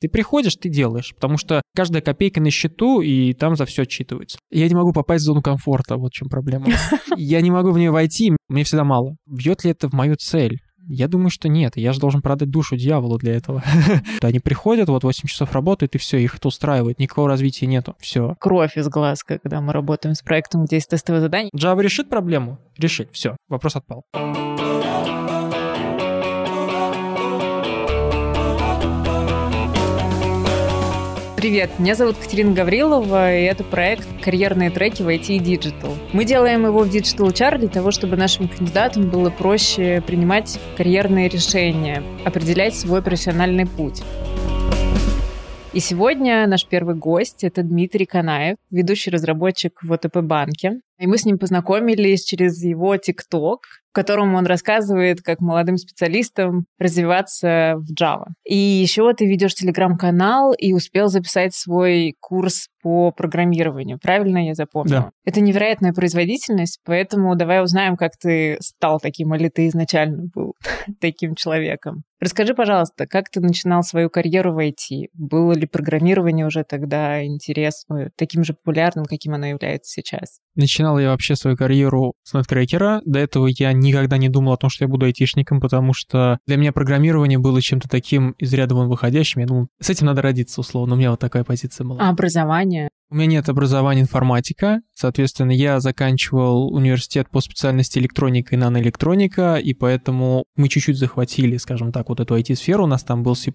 Ты приходишь, ты делаешь, потому что каждая копейка на счету, и там за все отчитывается. Я не могу попасть в зону комфорта, вот в чем проблема. Я не могу в нее войти, мне всегда мало. Бьет ли это в мою цель? Я думаю, что нет. Я же должен продать душу дьяволу для этого. Они приходят, вот 8 часов работают, и все, их это устраивает. Никакого развития нету. Все. Кровь из глаз, когда мы работаем с проектом, где есть тестовое задание. Java решит проблему? Решит. Все. Вопрос отпал. Привет, меня зовут Катерина Гаврилова, и это проект «Карьерные треки в IT и Digital». Мы делаем его в Digital HR для того, чтобы нашим кандидатам было проще принимать карьерные решения, определять свой профессиональный путь. И сегодня наш первый гость — это Дмитрий Канаев, ведущий разработчик в ОТП банке. И мы с ним познакомились через его ТикТок, в котором он рассказывает, как молодым специалистам развиваться в Java. И еще ты ведешь телеграм-канал и успел записать свой курс по программированию. Правильно я запомнила? Да. Это невероятная производительность, поэтому давай узнаем, как ты стал таким, или ты изначально был таким человеком. Расскажи, пожалуйста, как ты начинал свою карьеру в IT? Было ли программирование уже тогда интересно, таким же популярным, каким оно является сейчас? Начинал я вообще свою карьеру с неткрекера. До этого я никогда не думал о том, что я буду айтишником, потому что для меня программирование было чем-то таким из ряда вон выходящим. Я думал, с этим надо родиться, условно. У меня вот такая позиция была. А образование? У меня нет образования информатика, соответственно, я заканчивал университет по специальности электроника и наноэлектроника, и поэтому мы чуть-чуть захватили, скажем так, вот эту IT-сферу, у нас там был C++,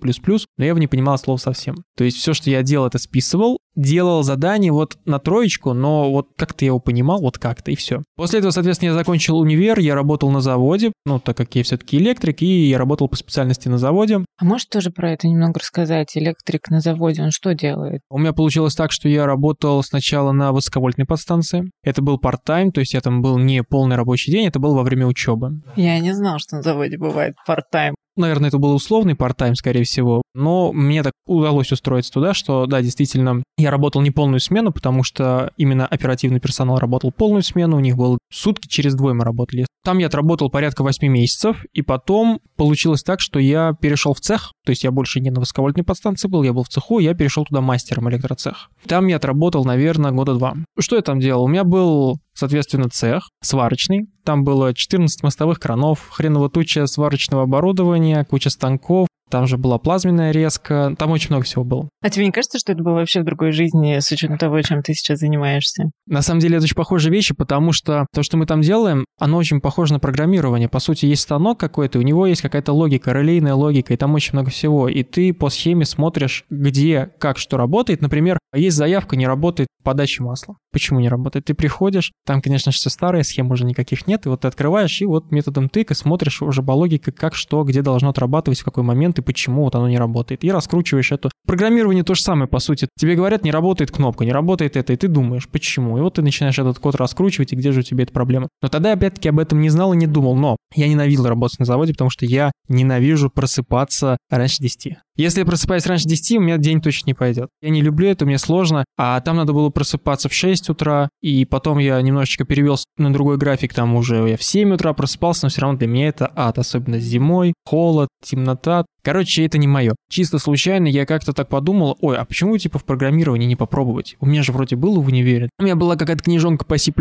но я в не понимал слов совсем. То есть все, что я делал, это списывал, делал задание вот на троечку, но вот как-то я его понимал, вот как-то, и все. После этого, соответственно, я закончил универ, я работал на заводе, ну, так как я все-таки электрик, и я работал по специальности на заводе. А можешь тоже про это немного рассказать? Электрик на заводе, он что делает? У меня получилось так, что я работал сначала на высоковольтной подстанции. Это был part-time, то есть я там был не полный рабочий день, это был во время учебы. Я не знал, что на заводе бывает part-time. Наверное, это был условный part-time, скорее всего, но мне так удалось устроиться туда, что, да, действительно, я работал не полную смену, потому что именно оперативный персонал работал полную смену, у них было сутки через двое мы работали. Там я отработал порядка 8 месяцев, и потом получилось так, что я перешел в цех, то есть я больше не на высоковольтной подстанции был, я был в цеху, я перешел туда мастером электроцех. Там я отработал, наверное, года два. Что я там делал? У меня был соответственно, цех сварочный. Там было 14 мостовых кранов, хреново туча сварочного оборудования, куча станков, там же была плазменная резка, там очень много всего было. А тебе не кажется, что это было вообще в другой жизни, с учетом того, чем ты сейчас занимаешься? На самом деле это очень похожие вещи, потому что то, что мы там делаем, оно очень похоже на программирование. По сути, есть станок какой-то, у него есть какая-то логика, релейная логика, и там очень много всего. И ты по схеме смотришь, где, как, что работает. Например, есть заявка, не работает подача масла. Почему не работает? Ты приходишь, там, конечно все старые, схем уже никаких нет, и вот ты открываешь, и вот методом тыка смотришь уже по логике, как что, где должно отрабатывать, в какой момент и почему вот оно не работает. И раскручиваешь это. Программирование то же самое, по сути. Тебе говорят, не работает кнопка, не работает это, и ты думаешь, почему. И вот ты начинаешь этот код раскручивать, и где же у тебя эта проблема. Но тогда, опять-таки, об этом не знал и не думал. Но я ненавидел работать на заводе, потому что я ненавижу просыпаться раньше 10. Если я просыпаюсь раньше 10, у меня день точно не пойдет. Я не люблю это, мне сложно. А там надо было просыпаться в 6 утра, и потом я немножечко перевел на другой график, там уже я в 7 утра просыпался, но все равно для меня это ад, особенно зимой, холод, темнота. Короче, это не мое. Чисто случайно я как-то так подумал, ой, а почему типа в программировании не попробовать? У меня же вроде было в универе. У меня была какая-то книжонка по C++,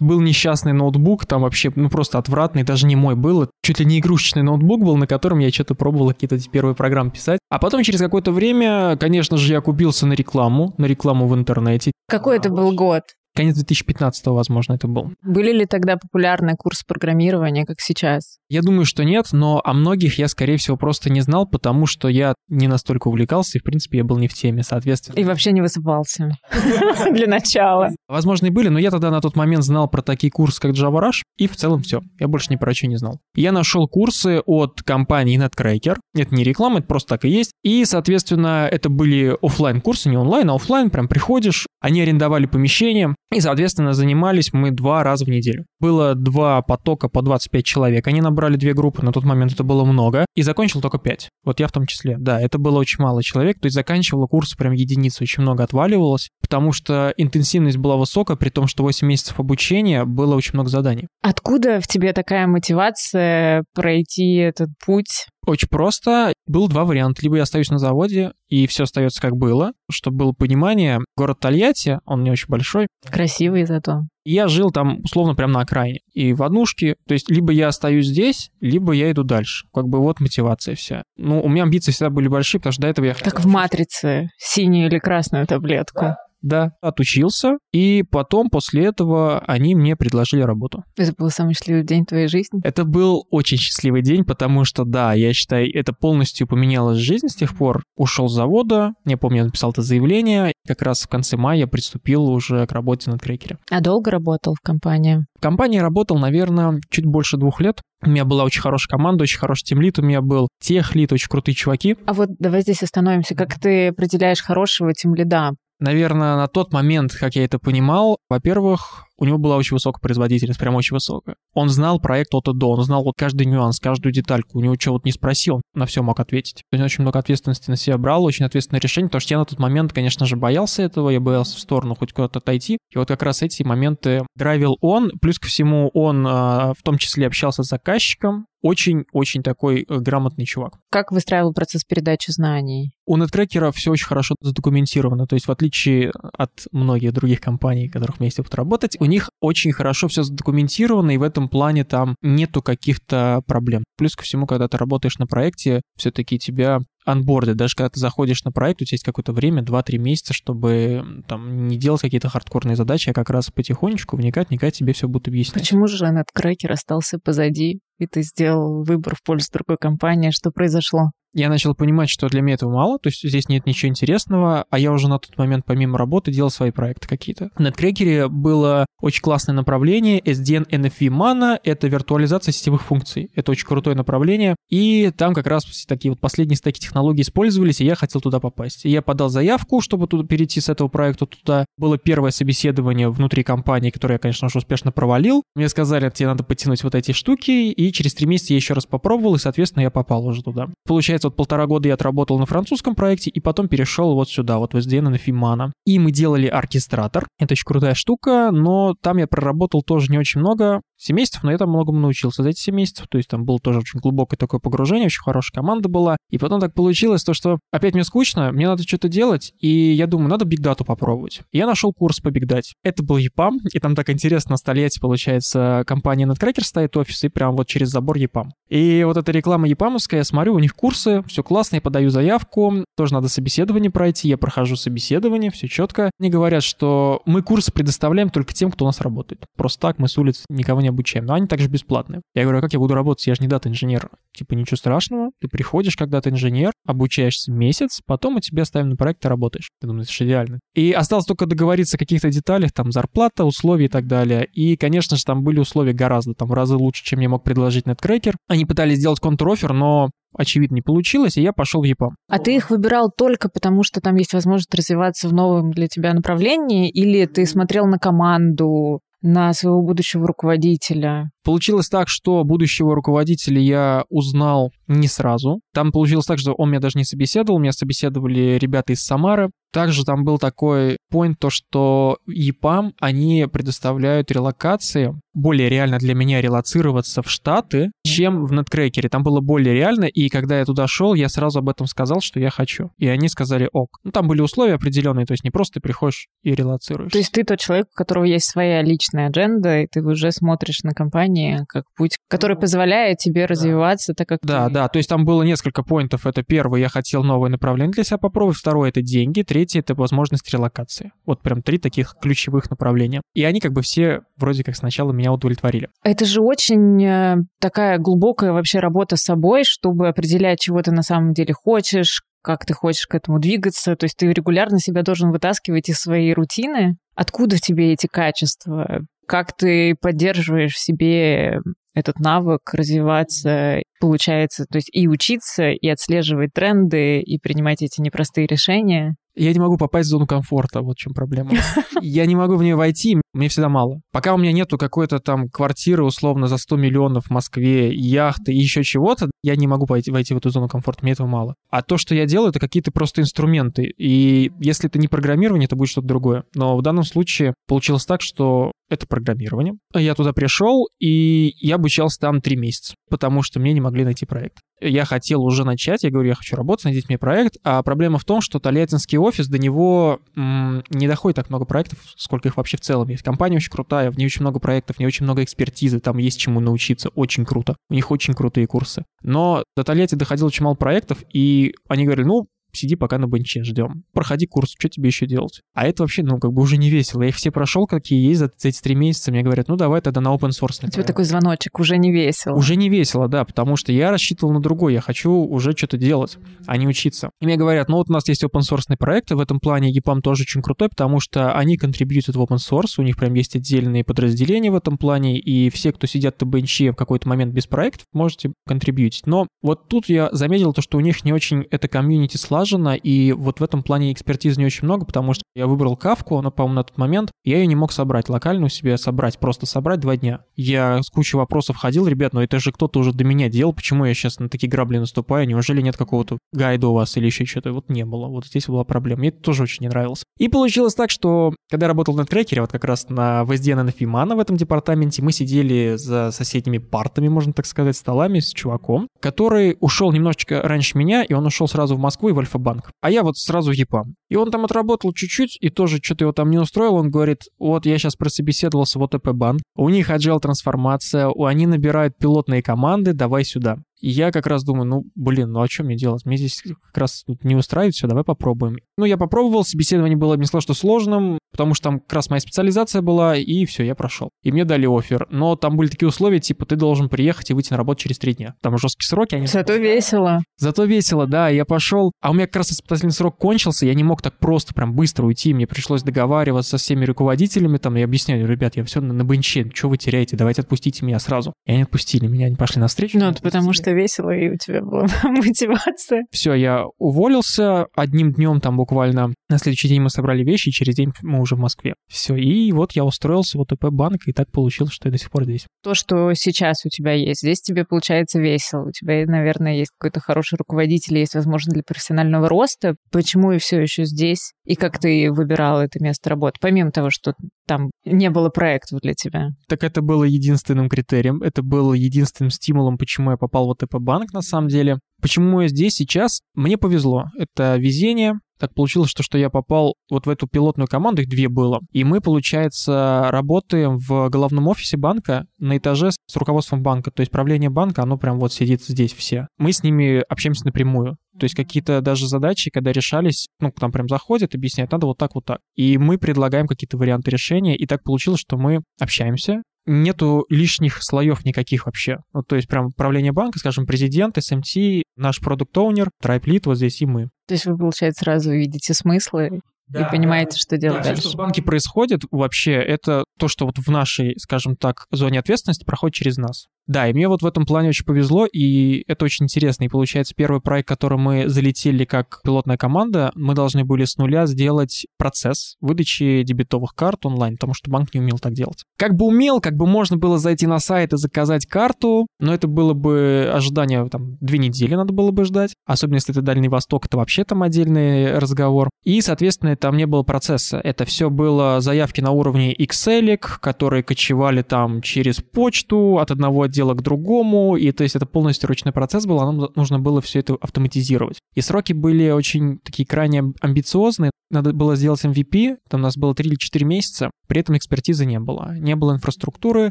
был несчастный ноутбук, там вообще, ну просто отвратный, даже не мой был. Чуть ли не игрушечный ноутбук был, на котором я что-то пробовал какие-то первые программы писать. А потом через какое-то время, конечно же, я купился на рекламу, на рекламу в интернете. Какой это был год? Конец 2015 возможно, это был. Были ли тогда популярны курсы программирования, как сейчас? Я думаю, что нет, но о многих я, скорее всего, просто не знал, потому что я не настолько увлекался, и, в принципе, я был не в теме, соответственно. И вообще не высыпался для начала. Возможно, и были, но я тогда на тот момент знал про такие курсы, как Java Rush, и в целом все. Я больше ни про что не знал. Я нашел курсы от компании Netcracker. Это не реклама, это просто так и есть. И, соответственно, это были офлайн курсы не онлайн, а офлайн. Прям приходишь, они арендовали помещение, и, соответственно, занимались мы два раза в неделю. Было два потока по 25 человек. Они набрали две группы, на тот момент это было много. И закончил только 5. Вот я в том числе. Да, это было очень мало человек. То есть заканчивало курс прям единицы, очень много отваливалось потому что интенсивность была высокая, при том, что 8 месяцев обучения было очень много заданий. Откуда в тебе такая мотивация пройти этот путь? Очень просто. Было два варианта. Либо я остаюсь на заводе, и все остается как было. Чтобы было понимание, город Тольятти, он не очень большой. Красивый зато. Я жил там, условно, прямо на окраине. И в однушке, то есть либо я остаюсь здесь, либо я иду дальше. Как бы вот мотивация вся. Ну, у меня амбиции всегда были большие, потому что до этого я... Как в «Матрице», синюю или красную таблетку. Да, отучился, и потом, после этого, они мне предложили работу. Это был самый счастливый день твоей жизни? Это был очень счастливый день, потому что, да, я считаю, это полностью поменялась жизнь с тех пор. Ушел с завода, я помню, я написал это заявление, как раз в конце мая приступил уже к работе над крекере. А долго работал в компании? В компании работал, наверное, чуть больше двух лет. У меня была очень хорошая команда, очень хороший тимлит у меня был, техлит, очень крутые чуваки. А вот давай здесь остановимся. Как ты определяешь хорошего тимлида? Наверное, на тот момент, как я это понимал, во-первых, у него была очень высокая производительность, прям очень высокая. Он знал проект от и до, он знал вот каждый нюанс, каждую детальку. У него чего вот не спросил, он на все мог ответить. Он очень много ответственности на себя брал, очень ответственное решение, потому что я на тот момент, конечно же, боялся этого, я боялся в сторону хоть куда-то отойти. И вот как раз эти моменты драйвил он. Плюс ко всему он а, в том числе общался с заказчиком, очень-очень такой э, грамотный чувак. Как выстраивал процесс передачи знаний? У Netcracker все очень хорошо задокументировано, то есть в отличие от многих других компаний, которых вместе будут работать, у них очень хорошо все задокументировано, и в этом плане там нету каких-то проблем. Плюс ко всему, когда ты работаешь на проекте, все-таки тебя анборды, даже когда ты заходишь на проект, у тебя есть какое-то время, 2-3 месяца, чтобы там не делать какие-то хардкорные задачи, а как раз потихонечку вникать, вникать, тебе все будут объяснять. Почему же этот крекер остался позади, и ты сделал выбор в пользу другой компании? Что произошло? Я начал понимать, что для меня этого мало, то есть здесь нет ничего интересного, а я уже на тот момент помимо работы делал свои проекты какие-то. В NetCracker было очень классное направление SDN NFV Mana, это виртуализация сетевых функций. Это очень крутое направление, и там как раз такие вот последние стеки технологий использовались, и я хотел туда попасть. И я подал заявку, чтобы туда перейти с этого проекта туда. Было первое собеседование внутри компании, которое я, конечно же, успешно провалил. Мне сказали, тебе надо подтянуть вот эти штуки, и через три месяца я еще раз попробовал, и, соответственно, я попал уже туда. Получается, получается, вот полтора года я отработал на французском проекте, и потом перешел вот сюда, вот в SDN на Фимана. И мы делали оркестратор. Это очень крутая штука, но там я проработал тоже не очень много. 7 месяцев, но я там многому научился за эти 7 месяцев. То есть там было тоже очень глубокое такое погружение, очень хорошая команда была. И потом так получилось то, что опять мне скучно, мне надо что-то делать, и я думаю, надо Data попробовать. Я нашел курс по Data. Это был EPAM, и там так интересно на столете, получается, компания Netcracker стоит офис, и прям вот через забор EPAM. И вот эта реклама EPAMовская, я смотрю, у них курсы, все классно, я подаю заявку, тоже надо собеседование пройти, я прохожу собеседование, все четко. Они говорят, что мы курсы предоставляем только тем, кто у нас работает. Просто так мы с улицы никого не обучаем, но они также бесплатные. Я говорю, а как я буду работать, я же не дата-инженер. Типа ничего страшного, ты приходишь как дата-инженер, обучаешься месяц, потом мы тебе оставим на проект, и работаешь. Я думаю, это же идеально. И осталось только договориться о каких-то деталях, там зарплата, условия и так далее. И, конечно же, там были условия гораздо, там в разы лучше, чем я мог предложить Netcracker. Они пытались сделать контрофер, но очевидно, не получилось, и я пошел в ЕПАМ. А ты их выбирал только потому, что там есть возможность развиваться в новом для тебя направлении, или ты смотрел на команду, на своего будущего руководителя? Получилось так, что будущего руководителя я узнал не сразу. Там получилось так, что он меня даже не собеседовал, меня собеседовали ребята из Самары. Также там был такой point, то что EPAM, они предоставляют релокации. Более реально для меня релацироваться в Штаты, чем в Netcracker. Там было более реально, и когда я туда шел, я сразу об этом сказал, что я хочу. И они сказали ок. Ну, там были условия определенные, то есть не просто ты приходишь и релацируешь. То есть ты тот человек, у которого есть своя личная адженда, и ты уже смотришь на компанию образование как путь, который позволяет тебе развиваться, так как Да, ты... да, то есть там было несколько поинтов. Это первый, я хотел новое направление для себя попробовать. Второе — это деньги. Третье — это возможность релокации. Вот прям три таких ключевых направления. И они как бы все вроде как сначала меня удовлетворили. Это же очень э, такая глубокая вообще работа с собой, чтобы определять, чего ты на самом деле хочешь, как ты хочешь к этому двигаться. То есть ты регулярно себя должен вытаскивать из своей рутины. Откуда в тебе эти качества? Как ты поддерживаешь в себе этот навык развиваться, получается, то есть и учиться, и отслеживать тренды, и принимать эти непростые решения? Я не могу попасть в зону комфорта, вот в чем проблема. Я не могу в нее войти. мне всегда мало. Пока у меня нету какой-то там квартиры условно за 100 миллионов в Москве, яхты и еще чего-то, я не могу войти, войти в эту зону комфорта, мне этого мало. А то, что я делаю, это какие-то просто инструменты. И если это не программирование, это будет что-то другое. Но в данном случае получилось так, что это программирование. Я туда пришел, и я обучался там три месяца, потому что мне не могли найти проект. Я хотел уже начать, я говорю, я хочу работать, найдите мне проект, а проблема в том, что Тольяттинский офис, до него м- не доходит так много проектов, сколько их вообще в целом есть. Компания очень крутая, в ней очень много проектов, в ней очень много экспертизы, там есть чему научиться, очень круто. У них очень крутые курсы. Но до Тольятти доходило очень мало проектов, и они говорили, ну, сиди пока на бенче, ждем. Проходи курс, что тебе еще делать? А это вообще, ну, как бы уже не весело. Я их все прошел, какие есть за, эти три месяца. Мне говорят, ну, давай тогда на open source. У тебя такой звоночек, уже не весело. Уже не весело, да, потому что я рассчитывал на другой. Я хочу уже что-то делать, а не учиться. И мне говорят, ну, вот у нас есть open source проекты, в этом плане EPAM тоже очень крутой, потому что они контрибьютят в open source, у них прям есть отдельные подразделения в этом плане, и все, кто сидят на бенче в какой-то момент без проектов, можете контрибьютить. Но вот тут я заметил то, что у них не очень это комьюнити слажено, и вот в этом плане экспертизы не очень много, потому что я выбрал кавку, но, по-моему, на тот момент я ее не мог собрать, локально у себя собрать, просто собрать два дня. Я с кучей вопросов ходил, ребят, но это же кто-то уже до меня делал, почему я сейчас на такие грабли наступаю, неужели нет какого-то гайда у вас или еще что-то? Вот не было, вот здесь была проблема. Мне это тоже очень не нравилось. И получилось так, что когда я работал на трекере, вот как раз на ВСДН Фимана в этом департаменте, мы сидели за соседними партами, можно так сказать, столами с чуваком, который ушел немножечко раньше меня, и он ушел сразу в Москву и в Альфа-банк. А я вот сразу в ЕПАМ. И он там отработал чуть-чуть, и тоже что-то его там не устроил. Он говорит, вот я сейчас прособеседовался в ОТП банк, у них agile трансформация, они набирают пилотные команды, давай сюда. И я как раз думаю, ну, блин, ну а что мне делать? Мне здесь как раз не устраивает все, давай попробуем. Ну, я попробовал, собеседование было не сказал, что сложным, потому что там как раз моя специализация была, и все, я прошел. И мне дали офер. Но там были такие условия, типа, ты должен приехать и выйти на работу через три дня. Там жесткие сроки. Они... Зато весело. Зато весело, да. Я пошел, а у меня как раз испытательный срок кончился, я не мог так просто прям быстро уйти, мне пришлось договариваться со всеми руководителями там и объяснять, ребят, я все на, на бенче, что вы теряете, давайте отпустите меня сразу. И они отпустили меня, они пошли навстречу. Ну, это потому что весело, и у тебя была мотивация. Все, я уволился одним днем там буквально. На следующий день мы собрали вещи, и через день мы уже в Москве. Все, и вот я устроился в ОТП банк, и так получилось, что я до сих пор здесь. То, что сейчас у тебя есть, здесь тебе получается весело. У тебя, наверное, есть какой-то хороший руководитель, есть возможность для профессионального роста. Почему и все еще здесь? И как ты выбирал это место работы? Помимо того, что там не было проектов для тебя. Так это было единственным критерием, это было единственным стимулом, почему я попал в ОТП банк на самом деле. Почему я здесь сейчас? Мне повезло. Это везение. Так получилось, что, что я попал вот в эту пилотную команду, их две было. И мы, получается, работаем в головном офисе банка на этаже с руководством банка. То есть правление банка, оно прям вот сидит здесь все. Мы с ними общаемся напрямую. То есть какие-то даже задачи, когда решались, ну, к нам прям заходят, объясняют, надо вот так, вот так. И мы предлагаем какие-то варианты решения, и так получилось, что мы общаемся, нету лишних слоев никаких вообще. Ну, то есть прям управление банка, скажем, президент, SMT, наш продукт-оунер, трайп-лид, вот здесь и мы. То есть вы, получается, сразу видите смыслы да, и понимаете, да. что делать да, дальше. Все, что в банке происходит вообще, это то, что вот в нашей, скажем так, зоне ответственности проходит через нас. Да, и мне вот в этом плане очень повезло, и это очень интересно. И получается, первый проект, который мы залетели как пилотная команда, мы должны были с нуля сделать процесс выдачи дебетовых карт онлайн, потому что банк не умел так делать. Как бы умел, как бы можно было зайти на сайт и заказать карту, но это было бы ожидание, там, две недели надо было бы ждать. Особенно если это Дальний Восток, это вообще там отдельный разговор. И, соответственно, там не было процесса. Это все было заявки на уровне Excel, которые кочевали там через почту от одного отдела к другому, и то есть это полностью ручной процесс был, а нам нужно было все это автоматизировать. И сроки были очень такие крайне амбициозные, надо было сделать MVP, там у нас было 3 или 4 месяца, при этом экспертизы не было. Не было инфраструктуры,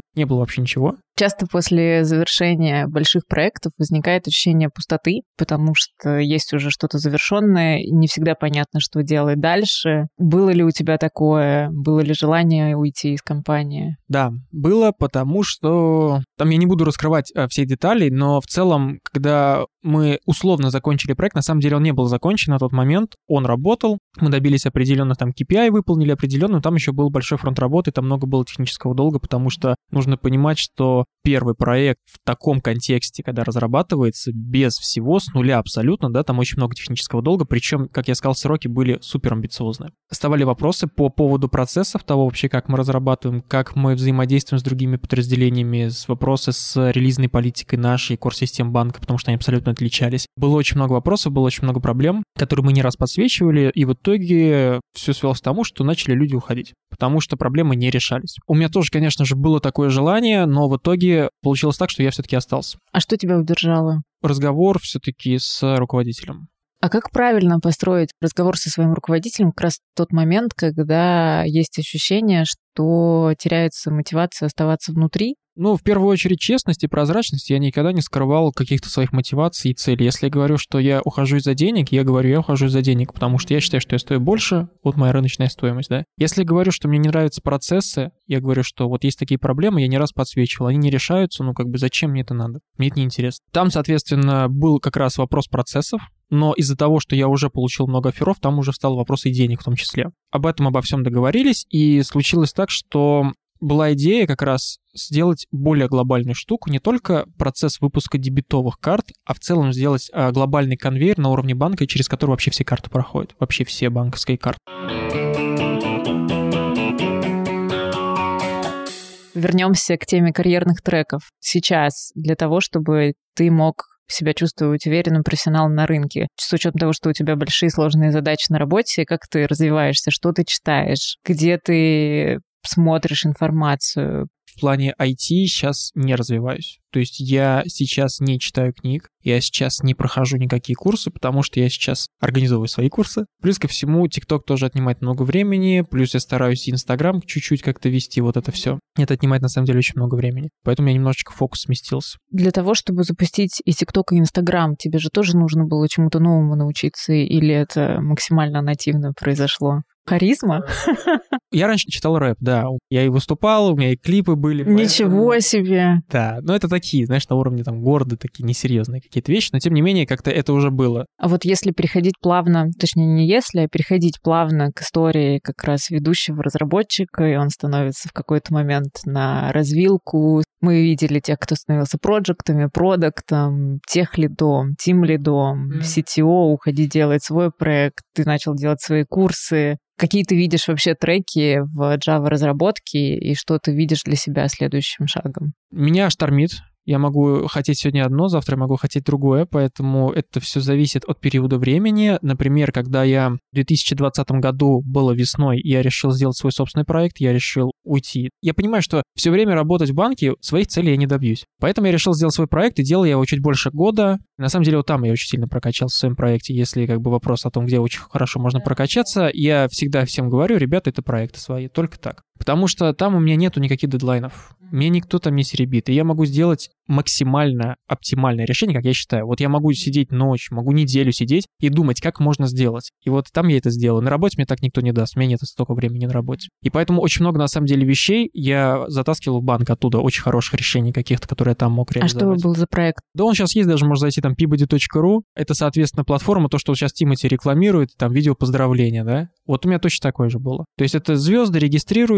не было вообще ничего. Часто после завершения больших проектов возникает ощущение пустоты, потому что есть уже что-то завершенное, и не всегда понятно, что делать дальше. Было ли у тебя такое? Было ли желание уйти из компании? Да, было, потому что... Там я не буду раскрывать а, все детали, но в целом, когда мы условно закончили проект, на самом деле он не был закончен на тот момент, он работал, мы добились определенных там KPI, выполнили определенно, но там еще был большой фронт работы, там много было технического долга, потому что нужно понимать, что первый проект в таком контексте, когда разрабатывается, без всего, с нуля абсолютно, да, там очень много технического долга, причем, как я сказал, сроки были супер амбициозные. Оставали вопросы по поводу процессов, того вообще, как мы разрабатываем, как мы взаимодействуем с другими подразделениями, с вопросы с релизной политикой нашей кор-систем банка, потому что они абсолютно отличались. Было очень много вопросов, было очень много проблем, которые мы не раз подсвечивали, и в итоге все свелось к тому, что начали люди уходить, потому что проблемы не решались. У меня тоже, конечно же, было такое желание, но в итоге получилось так, что я все-таки остался. А что тебя удержало? Разговор все-таки с руководителем. А как правильно построить разговор со своим руководителем как раз в тот момент, когда есть ощущение, что теряется мотивация оставаться внутри, ну, в первую очередь, честность и прозрачность. Я никогда не скрывал каких-то своих мотиваций и целей. Если я говорю, что я ухожу из-за денег, я говорю, я ухожу из-за денег, потому что я считаю, что я стою больше, вот моя рыночная стоимость, да. Если я говорю, что мне не нравятся процессы, я говорю, что вот есть такие проблемы, я не раз подсвечивал, они не решаются, ну, как бы зачем мне это надо? Мне это неинтересно. Там, соответственно, был как раз вопрос процессов, но из-за того, что я уже получил много оферов, там уже встал вопрос и денег в том числе. Об этом обо всем договорились, и случилось так, что была идея как раз сделать более глобальную штуку, не только процесс выпуска дебетовых карт, а в целом сделать а, глобальный конвейер на уровне банка, через который вообще все карты проходят, вообще все банковские карты. Вернемся к теме карьерных треков. Сейчас для того, чтобы ты мог себя чувствовать уверенным профессионалом на рынке. С учетом того, что у тебя большие сложные задачи на работе, как ты развиваешься, что ты читаешь, где ты смотришь информацию? В плане IT сейчас не развиваюсь. То есть я сейчас не читаю книг, я сейчас не прохожу никакие курсы, потому что я сейчас организовываю свои курсы. Плюс ко всему, TikTok тоже отнимает много времени, плюс я стараюсь Инстаграм чуть-чуть как-то вести вот это все. Это отнимает на самом деле очень много времени. Поэтому я немножечко фокус сместился. Для того, чтобы запустить и TikTok, и Инстаграм, тебе же тоже нужно было чему-то новому научиться, или это максимально нативно произошло? Харизма? Я раньше читал рэп, да. Я и выступал, у меня и клипы были. Ничего поэтому... себе. Да, но это такие, знаешь, на уровне там города, такие несерьезные какие-то вещи, но тем не менее как-то это уже было. А вот если переходить плавно, точнее не если, а переходить плавно к истории как раз ведущего разработчика, и он становится в какой-то момент на развилку. Мы видели тех, кто становился проектами, продуктом, тех лидом, тим лидом. CTO, уходи делать свой проект, ты начал делать свои курсы. Какие ты видишь вообще треки в Java разработке и что ты видишь для себя следующим шагом? Меня штормит я могу хотеть сегодня одно, завтра я могу хотеть другое, поэтому это все зависит от периода времени. Например, когда я в 2020 году было весной, я решил сделать свой собственный проект, я решил уйти. Я понимаю, что все время работать в банке, своих целей я не добьюсь. Поэтому я решил сделать свой проект, и делал я его чуть больше года. На самом деле, вот там я очень сильно прокачался в своем проекте. Если как бы вопрос о том, где очень хорошо можно прокачаться, я всегда всем говорю, ребята, это проекты свои, только так. Потому что там у меня нету никаких дедлайнов. Мне никто там не серебит. И я могу сделать максимально оптимальное решение, как я считаю. Вот я могу сидеть ночь, могу неделю сидеть и думать, как можно сделать. И вот там я это сделаю. На работе мне так никто не даст. У меня нет столько времени на работе. И поэтому очень много, на самом деле, вещей я затаскивал в банк оттуда. Очень хороших решений каких-то, которые я там мог реализовать. А что был за проект? Да он сейчас есть, даже можно зайти там peabody.ru. Это, соответственно, платформа, то, что сейчас Тимати рекламирует, там видео поздравления, да? Вот у меня точно такое же было. То есть это звезды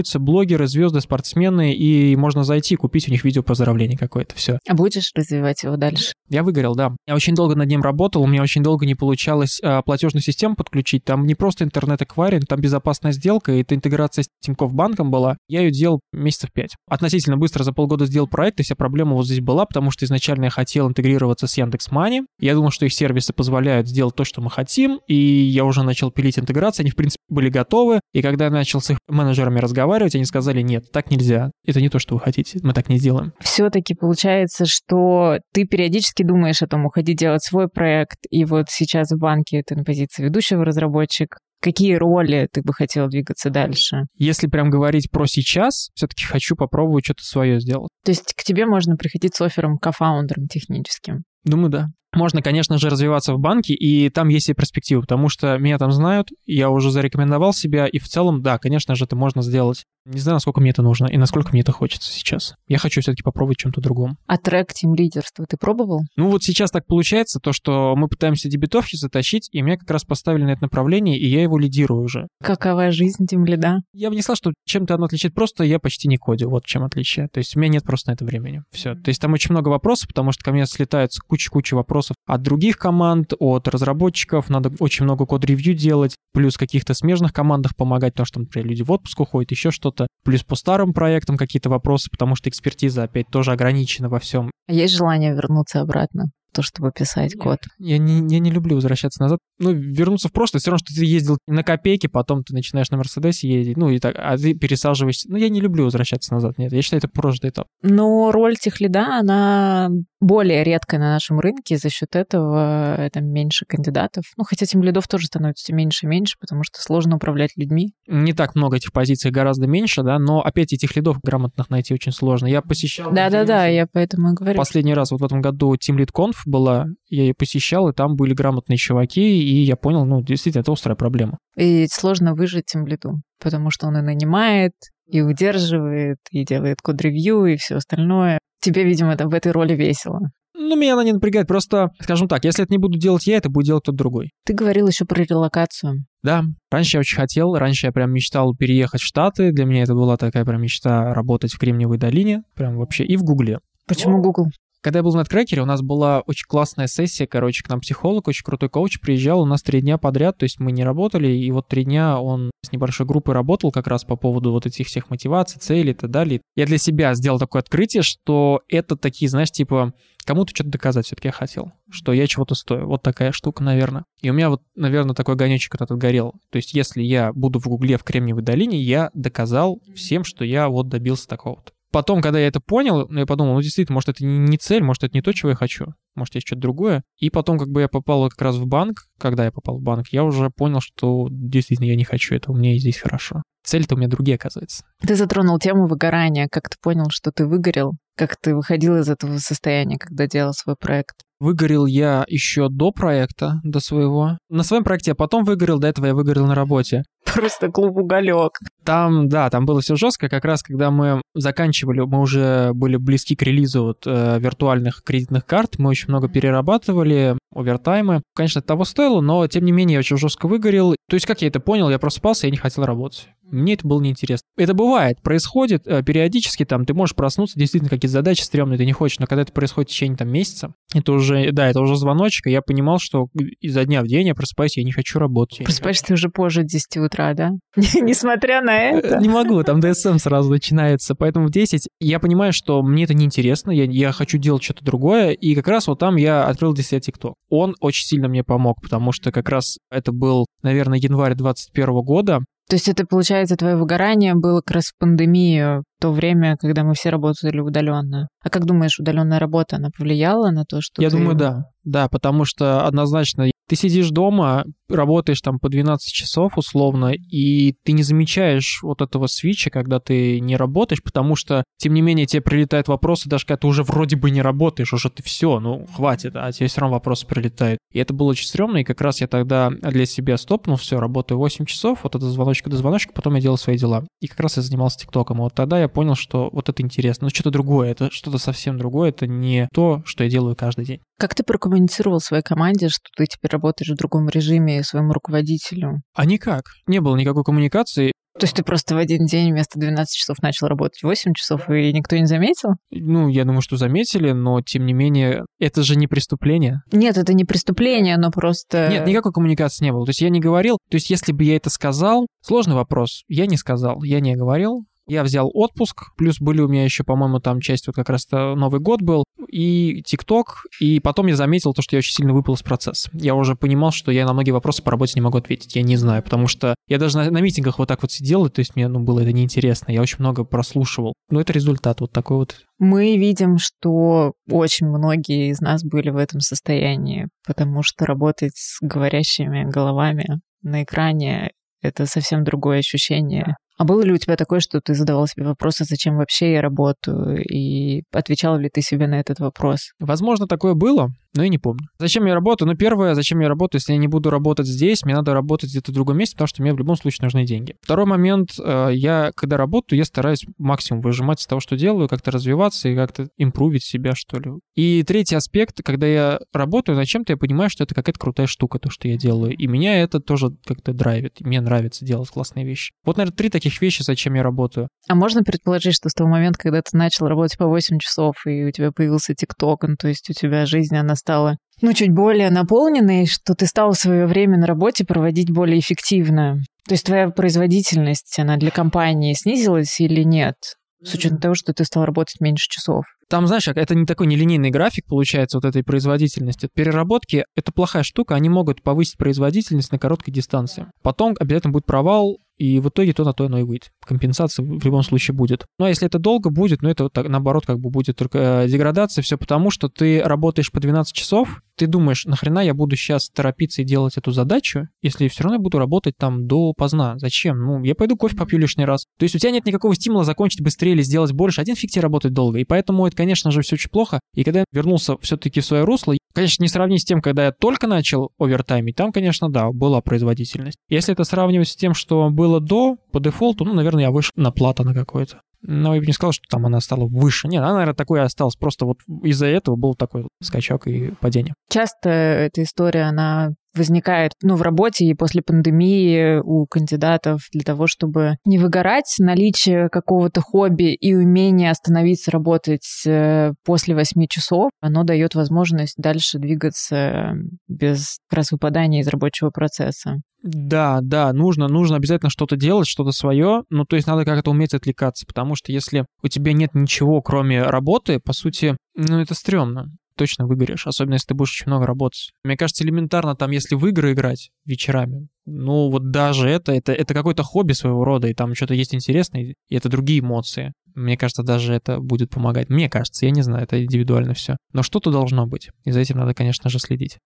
регистрируются, блогеры, звезды, спортсмены, и можно зайти, купить у них видео поздравления какое-то, все. А будешь развивать его дальше? Я выгорел, да. Я очень долго над ним работал, у меня очень долго не получалось а, платежную систему подключить. Там не просто интернет-эквайринг, там безопасная сделка, и эта интеграция с Тинькофф банком была. Я ее делал месяцев пять. Относительно быстро за полгода сделал проект, и вся проблема вот здесь была, потому что изначально я хотел интегрироваться с Яндекс Мани. Я думал, что их сервисы позволяют сделать то, что мы хотим, и я уже начал пилить интеграцию. Они, в принципе, были готовы, и когда я начал с их менеджерами разговаривать, они сказали, нет, так нельзя, это не то, что вы хотите, мы так не сделаем. Все-таки получается, что ты периодически думаешь о том, уходи делать свой проект, и вот сейчас в банке ты на позиции ведущего разработчика, какие роли ты бы хотел двигаться дальше? Если прям говорить про сейчас, все-таки хочу попробовать что-то свое сделать. То есть к тебе можно приходить с оффером кофаундером техническим? Думаю, да. Можно, конечно же, развиваться в банке, и там есть и перспективы, потому что меня там знают, я уже зарекомендовал себя, и в целом, да, конечно же, это можно сделать. Не знаю, насколько мне это нужно и насколько мне это хочется сейчас. Я хочу все-таки попробовать чем-то другом. А трек тим лидерства ты пробовал? Ну вот сейчас так получается, то, что мы пытаемся дебютовки затащить, и меня как раз поставили на это направление, и я его лидирую уже. Какова жизнь тем лида? Я сказал, что чем-то оно отличает, просто я почти не кодил, вот чем отличие. То есть у меня нет просто на это времени. Все. То есть там очень много вопросов, потому что ко мне слетаются куча-куча вопросов от других команд, от разработчиков, надо очень много код-ревью делать, плюс каких-то смежных командах помогать, потому что, например, люди в отпуск уходят, еще что-то. Плюс по старым проектам какие-то вопросы, потому что экспертиза опять тоже ограничена во всем. А есть желание вернуться обратно? То, чтобы писать код. Я не, я не люблю возвращаться назад. Ну, вернуться в прошлое, все равно, что ты ездил на копейки, потом ты начинаешь на Мерседесе ездить, ну, и так, а ты пересаживаешься. Ну, я не люблю возвращаться назад, нет. Я считаю, это прожитый этап. Но роль техлида, она более редкая на нашем рынке, за счет этого это меньше кандидатов. Ну, хотя тем лидов тоже становится все меньше и меньше, потому что сложно управлять людьми. Не так много этих позиций, гораздо меньше, да, но опять этих лидов грамотных найти очень сложно. Я посещал... Да-да-да, я поэтому и говорю. Последний раз вот в этом году Team Lead Conf была, я ее посещал, и там были грамотные чуваки, и я понял, ну, действительно, это острая проблема. И сложно выжить тем лиду, потому что он и нанимает, и удерживает, и делает код-ревью, и все остальное. Тебе, видимо, это в этой роли весело. Ну, меня она не напрягает. Просто, скажем так, если это не буду делать я, это будет делать кто-то другой. Ты говорил еще про релокацию. Да, раньше я очень хотел, раньше я прям мечтал переехать в Штаты. Для меня это была такая прям мечта работать в Кремниевой долине, прям вообще, и в Гугле. Почему Google? Когда я был в NetCracker, у нас была очень классная сессия, короче, к нам психолог, очень крутой коуч приезжал, у нас три дня подряд, то есть мы не работали, и вот три дня он с небольшой группой работал как раз по поводу вот этих всех мотиваций, целей и так далее. Я для себя сделал такое открытие, что это такие, знаешь, типа, кому-то что-то доказать все-таки я хотел, что я чего-то стою. Вот такая штука, наверное. И у меня вот, наверное, такой огонечек этот горел. То есть если я буду в Гугле в Кремниевой долине, я доказал всем, что я вот добился такого-то потом, когда я это понял, ну, я подумал, ну, действительно, может, это не цель, может, это не то, чего я хочу, может, есть что-то другое. И потом, как бы я попал как раз в банк, когда я попал в банк, я уже понял, что действительно я не хочу этого, мне здесь хорошо. Цель-то у меня другие, оказывается. Ты затронул тему выгорания. Как ты понял, что ты выгорел? Как ты выходил из этого состояния, когда делал свой проект? Выгорел я еще до проекта, до своего. На своем проекте я потом выгорел, до этого я выгорел на работе. Просто клуб уголек. Там, да, там было все жестко. Как раз когда мы заканчивали, мы уже были близки к релизу вот, э, виртуальных кредитных карт, мы очень много перерабатывали, овертаймы. Конечно, это того стоило, но тем не менее я очень жестко выгорел. То есть, как я это понял, я просыпался, я не хотел работать. Мне это было неинтересно. Это бывает, происходит э, периодически, там, ты можешь проснуться, действительно, какие-то задачи стрёмные ты не хочешь, но когда это происходит в течение там месяца, это уже, да, это уже звоночек, и я понимал, что изо дня в день я просыпаюсь, я не хочу работать. Просыпаешься ты уже позже 10 утра, да? Несмотря на э, это. Не могу, там ДСМ сразу начинается, поэтому в 10 я понимаю, что мне это неинтересно, я, я хочу делать что-то другое, и как раз вот там я открыл для себя TikTok. Он очень сильно мне помог, потому что как раз это был, наверное, январь 21 года, то есть это, получается, твое выгорание было как раз в пандемию, то время, когда мы все работали удаленно. А как думаешь, удаленная работа, она повлияла на то, что Я ты... думаю, да. Да, потому что однозначно ты сидишь дома, работаешь там по 12 часов условно, и ты не замечаешь вот этого свича, когда ты не работаешь, потому что, тем не менее, тебе прилетают вопросы, даже когда ты уже вроде бы не работаешь, уже ты все, ну, хватит, а тебе все равно вопросы прилетают. И это было очень стрёмно, и как раз я тогда для себя стопнул, все, работаю 8 часов, вот это звоночка до звоночка, потом я делал свои дела. И как раз я занимался ТикТоком. Вот тогда я понял, что вот это интересно, ну, что-то другое, это что-то совсем другое, это не то, что я делаю каждый день. Как ты прокоммуницировал своей команде, что ты теперь работаешь в другом режиме своему руководителю? А никак. Не было никакой коммуникации. То есть ты просто в один день вместо 12 часов начал работать 8 часов, и никто не заметил? Ну, я думаю, что заметили, но тем не менее, это же не преступление. Нет, это не преступление, но просто... Нет, никакой коммуникации не было. То есть я не говорил, то есть если бы я это сказал, сложный вопрос, я не сказал, я не говорил, я взял отпуск, плюс были у меня еще, по-моему, там часть, вот как раз Новый год был, и ТикТок, и потом я заметил то, что я очень сильно выпал из процесса. Я уже понимал, что я на многие вопросы по работе не могу ответить, я не знаю, потому что я даже на, на митингах вот так вот сидел, то есть мне ну, было это неинтересно, я очень много прослушивал. Но это результат вот такой вот. Мы видим, что очень многие из нас были в этом состоянии, потому что работать с говорящими головами на экране это совсем другое ощущение. А было ли у тебя такое, что ты задавал себе вопросы, зачем вообще я работаю, и отвечал ли ты себе на этот вопрос? Возможно, такое было. но я не помню. Зачем я работаю? Ну, первое, зачем я работаю, если я не буду работать здесь, мне надо работать где-то в другом месте, потому что мне в любом случае нужны деньги. Второй момент, э, я, когда работаю, я стараюсь максимум выжимать из того, что делаю, как-то развиваться и как-то импровить себя, что ли. И третий аспект, когда я работаю над чем-то, я понимаю, что это какая-то крутая штука, то, что я делаю. И меня это тоже как-то драйвит. Мне нравится делать классные вещи. Вот, наверное, три таких вещи, зачем я работаю. А можно предположить, что с того момента, когда ты начал работать по 8 часов, и у тебя появился ТикТок, ну, то есть у тебя жизнь, она стала ну, чуть более наполненной, что ты стал свое время на работе проводить более эффективно. То есть твоя производительность, она для компании снизилась или нет? С учетом того, что ты стал работать меньше часов. Там, знаешь, это не такой нелинейный график получается вот этой производительности. Переработки — это плохая штука, они могут повысить производительность на короткой дистанции. Потом обязательно будет провал, и в итоге то на то оно и выйдет. Компенсация в любом случае будет. Ну а если это долго будет, ну это вот так, наоборот как бы будет только э, деградация, все потому, что ты работаешь по 12 часов, ты думаешь, нахрена я буду сейчас торопиться и делать эту задачу, если все равно я буду работать там до поздна. Зачем? Ну, я пойду кофе попью лишний раз. То есть у тебя нет никакого стимула закончить быстрее или сделать больше. Один фиг тебе работать долго. И поэтому это, конечно же, все очень плохо. И когда я вернулся все-таки в свое русло, конечно, не сравнить с тем, когда я только начал овертаймить, там, конечно, да, была производительность. Если это сравнивать с тем, что было до, по дефолту, ну, наверное, я вышел на плата на какой-то. Но я бы не сказал, что там она стала выше. Нет, она, наверное, такой и осталась. Просто вот из-за этого был такой скачок и падение. Часто эта история, она возникает ну, в работе и после пандемии у кандидатов для того, чтобы не выгорать, наличие какого-то хобби и умение остановиться работать э, после 8 часов, оно дает возможность дальше двигаться без как выпадания из рабочего процесса. Да, да, нужно, нужно обязательно что-то делать, что-то свое. Ну, то есть надо как-то уметь отвлекаться, потому что если у тебя нет ничего, кроме работы, по сути, ну, это стрёмно точно выгоришь, особенно если ты будешь очень много работать. Мне кажется, элементарно там, если в игры играть вечерами, ну вот даже это, это, это какое-то хобби своего рода, и там что-то есть интересное, и это другие эмоции. Мне кажется, даже это будет помогать. Мне кажется, я не знаю, это индивидуально все. Но что-то должно быть, и за этим надо, конечно же, следить.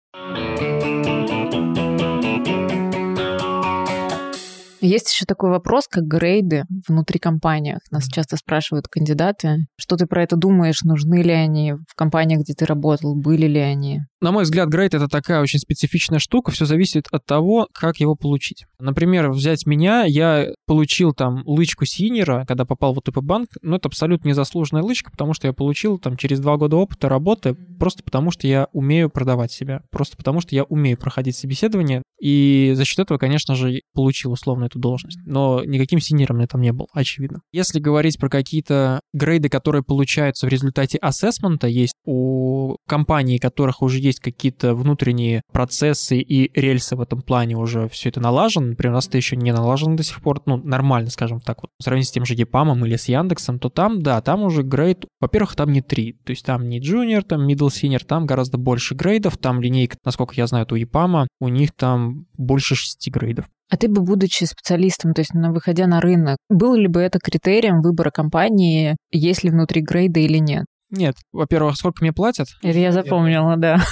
Есть еще такой вопрос, как грейды внутри компаниях. Нас часто спрашивают кандидаты, что ты про это думаешь, нужны ли они в компаниях, где ты работал, были ли они? На мой взгляд, грейд — это такая очень специфичная штука, все зависит от того, как его получить. Например, взять меня, я получил там лычку senior а, когда попал в ОТП банк, но это абсолютно незаслуженная лычка, потому что я получил там через два года опыта работы, просто потому что я умею продавать себя, просто потому что я умею проходить собеседование, и за счет этого, конечно же, получил условно эту должность. Но никаким senior ом я там не был, очевидно. Если говорить про какие-то грейды, которые получаются в результате assessment а, есть у компаний, у которых уже есть какие-то внутренние процессы и рельсы в этом плане уже все это налажено. Например, у нас это еще не налажено до сих пор, ну, нормально, скажем так, вот, сравнить с тем же EPAM ом или с Яндексом, то там, да, там уже грейд, во-первых, там не три, то есть там не junior, там middle senior, там гораздо больше грейдов, там линейка, насколько я знаю, у Епама, у них там больше шести грейдов. А ты бы, будучи специалистом, то есть выходя на рынок, был ли бы это критерием выбора компании, есть ли внутри грейда или нет? Нет, во-первых, сколько мне платят? Это я запомнила, да.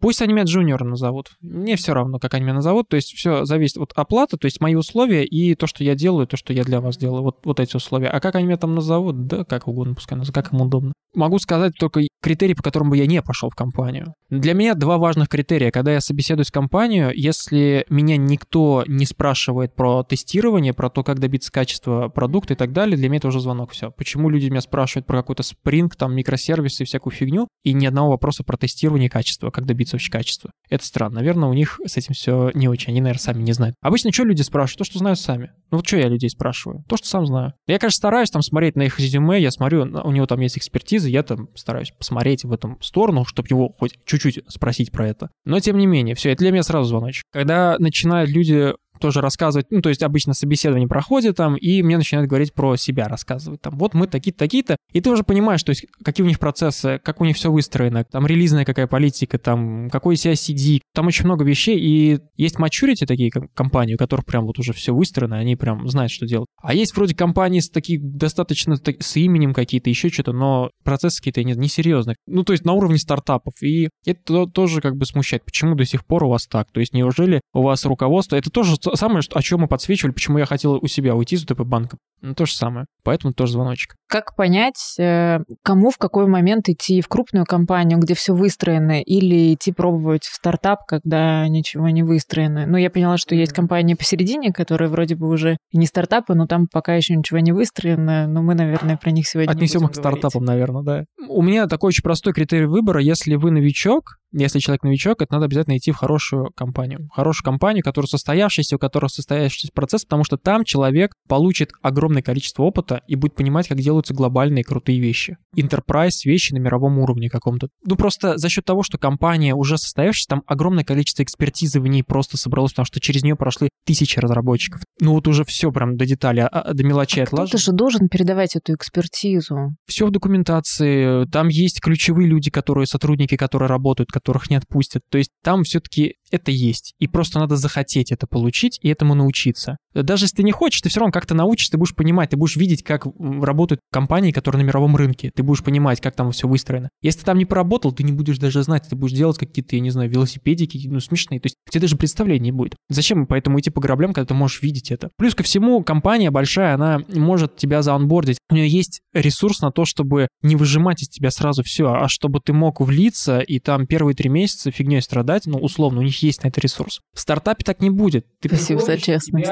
Пусть они меня джуниором назовут. Мне все равно, как они меня назовут. То есть все зависит от оплаты, то есть мои условия и то, что я делаю, то, что я для вас делаю. Вот, вот эти условия. А как они меня там назовут? Да, как угодно, пускай назовут, как им удобно. Могу сказать только критерий, по которому бы я не пошел в компанию. Для меня два важных критерия. Когда я собеседуюсь в компанию, если меня никто не спрашивает про тестирование, про то, как добиться качества продукта и так далее, для меня это уже звонок. Все. Почему люди меня спрашивают про какой-то спринг, там, микросервисы и всякую фигню, и ни одного вопроса про тестирование качества, как добиться вообще качества. Это странно. Наверное, у них с этим все не очень. Они, наверное, сами не знают. Обычно что люди спрашивают? То, что знают сами. Ну вот что я людей спрашиваю? То, что сам знаю. Я, конечно, стараюсь там смотреть на их резюме, я смотрю, у него там есть экспертиза, я там стараюсь посмотреть в этом сторону, чтобы его хоть чуть-чуть спросить про это. Но тем не менее, все, это для меня сразу звоночек. Когда начинают люди тоже рассказывать, ну, то есть обычно собеседование проходит там, и мне начинают говорить про себя, рассказывать там, вот мы такие-то, такие-то, и ты уже понимаешь, то есть какие у них процессы, как у них все выстроено, там релизная какая политика, там какой CI-CD, там очень много вещей, и есть maturity такие компании, у которых прям вот уже все выстроено, они прям знают, что делать. А есть вроде компании с таких достаточно так, с именем какие-то, еще что-то, но процессы какие-то несерьезные. Ну, то есть на уровне стартапов. И это тоже как бы смущает. Почему до сих пор у вас так? То есть неужели у вас руководство... Это тоже то самое, о чем мы подсвечивали, почему я хотел у себя уйти из УТП банка. Ну, то же самое. Поэтому тоже звоночек. Как понять, э, кому в какой момент идти в крупную компанию, где все выстроено, или идти пробовать в стартап, когда ничего не выстроено? Ну, я поняла, что есть компании посередине, которые вроде бы уже не стартапы, но там пока еще ничего не выстроено, но мы, наверное, про них сегодня Отнесем их к стартапам, наверное, да. У меня такой очень простой критерий выбора. Если вы новичок, если человек новичок, это надо обязательно идти в хорошую компанию. Хорошую компанию, которая состоявшаяся, у которой состоявшийся процесс, потому что там человек получит огромное количество опыта и будет понимать, как делаются глобальные крутые вещи. Enterprise вещи на мировом уровне каком-то. Ну, просто за счет того, что компания уже состоявшаяся, там огромное количество экспертизы в ней просто собралось, потому что через нее прошли тысячи разработчиков. Ну, вот уже все прям до деталей, а, а до мелочей а отлажено. Кто-то же должен передавать эту экспертизу. Все в документации. Там есть ключевые люди, которые, сотрудники, которые работают, которых не отпустят. То есть там все-таки это есть. И просто надо захотеть это получить и этому научиться. Даже если ты не хочешь, ты все равно как-то научишься, ты будешь понимать, ты будешь видеть, как работают компании, которые на мировом рынке. Ты будешь понимать, как там все выстроено. Если ты там не поработал, ты не будешь даже знать, ты будешь делать какие-то, я не знаю, велосипедики, ну, смешные. То есть у тебя даже представления не будет. Зачем поэтому идти по граблям, когда ты можешь видеть это? Плюс ко всему, компания большая, она может тебя заонбордить. У нее есть ресурс на то, чтобы не выжимать из тебя сразу все, а чтобы ты мог влиться и там первые три месяца фигней страдать, ну, условно, у них есть на это ресурс. В стартапе так не будет. Ты Спасибо за честность.